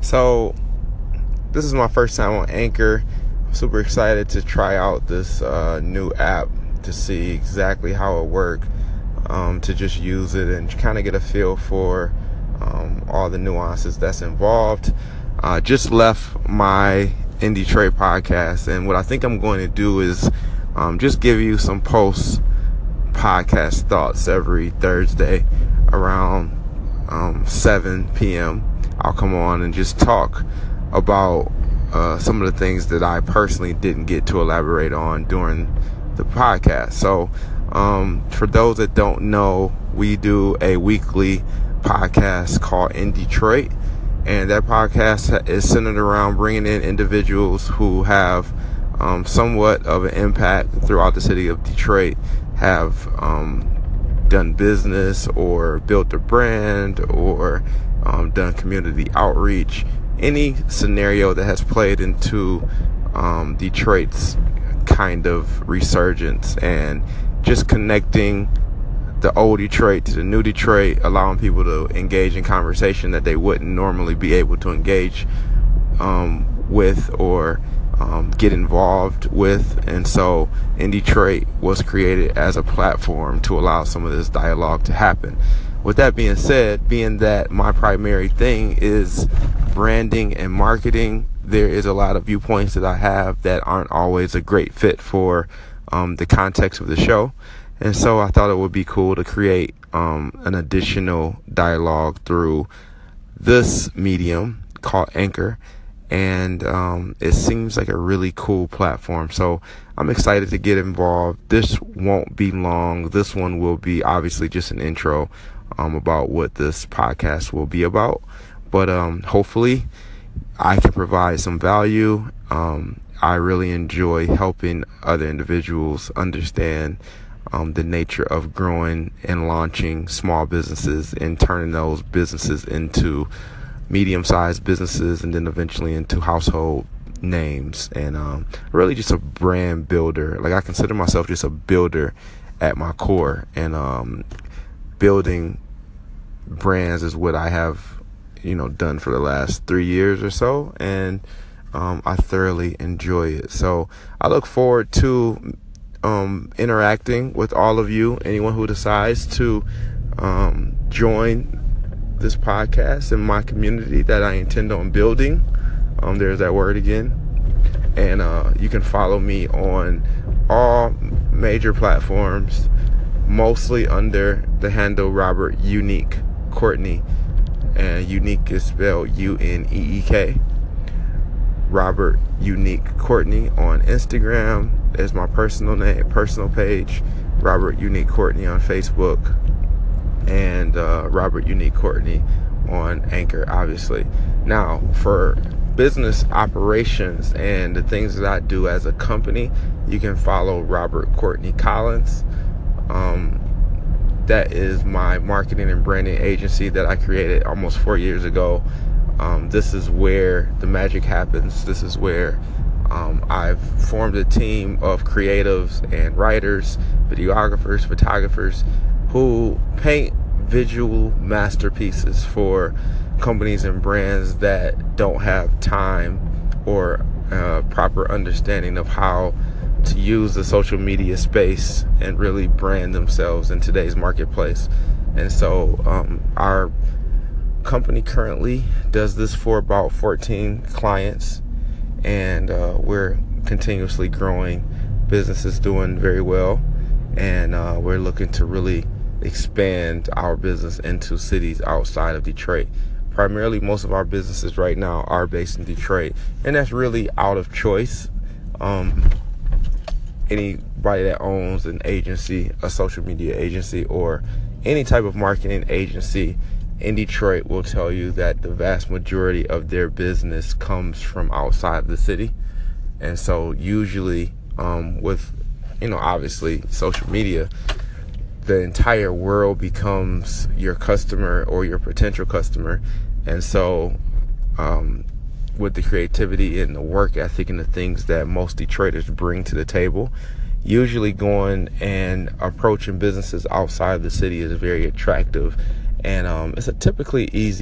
So, this is my first time on Anchor. I'm super excited to try out this uh, new app to see exactly how it works, um, to just use it and kind of get a feel for um, all the nuances that's involved. Uh, just left my In Detroit podcast, and what I think I'm going to do is um, just give you some post podcast thoughts every Thursday around um, 7 p.m. I'll come on and just talk about uh, some of the things that I personally didn't get to elaborate on during the podcast. So, um, for those that don't know, we do a weekly podcast called In Detroit, and that podcast is centered around bringing in individuals who have um, somewhat of an impact throughout the city of Detroit, have um, done business or built a brand or um, done community outreach, any scenario that has played into um, Detroit's kind of resurgence and just connecting the old Detroit to the new Detroit, allowing people to engage in conversation that they wouldn't normally be able to engage um, with or um, get involved with. And so in Detroit was created as a platform to allow some of this dialogue to happen. With that being said, being that my primary thing is branding and marketing, there is a lot of viewpoints that I have that aren't always a great fit for um, the context of the show. And so I thought it would be cool to create um, an additional dialogue through this medium called Anchor and um, it seems like a really cool platform. So I'm excited to get involved. This won't be long. This one will be obviously just an intro um, about what this podcast will be about. But um, hopefully, I can provide some value. Um, I really enjoy helping other individuals understand um, the nature of growing and launching small businesses and turning those businesses into medium sized businesses and then eventually into household names and um, really just a brand builder. Like I consider myself just a builder at my core and um, building brands is what I have, you know, done for the last three years or so and um, I thoroughly enjoy it. So I look forward to um, interacting with all of you, anyone who decides to um, join this podcast and my community that I intend on building. Um, there's that word again. And uh, you can follow me on all major platforms, mostly under the handle Robert Uneek Courtney. And unique is spelled U N E E K. Robert Uneek Courtney on Instagram. There's my personal name, personal page. Robert Uneek Courtney on Facebook and uh, Robert Uneek Courtney on Anchor, obviously. Now, for business operations and the things that I do as a company, you can follow Robert Courtney Collins. Um, that is my marketing and branding agency that I created almost four years ago. Um, this is where the magic happens. This is where um, I've formed a team of creatives and writers, videographers, photographers who paint visual masterpieces for companies and brands that don't have time or uh, proper understanding of how to use the social media space and really brand themselves in today's marketplace. And so, um, our company currently does this for about 14 clients, and uh, we're continuously growing. Business is doing very well, and uh, we're looking to really expand our business into cities outside of Detroit. Primarily, most of our businesses right now are based in Detroit, and that's really out of choice. Um, anybody that owns an agency, a social media agency, or any type of marketing agency in Detroit will tell you that the vast majority of their business comes from outside the city. And so, usually, um, with, you know, obviously social media, the entire world becomes your customer or your potential customer. And so, um, with the creativity and the work ethic and the things that most Detroiters bring to the table, usually going and approaching businesses outside the city is very attractive. And um, it's a typically easy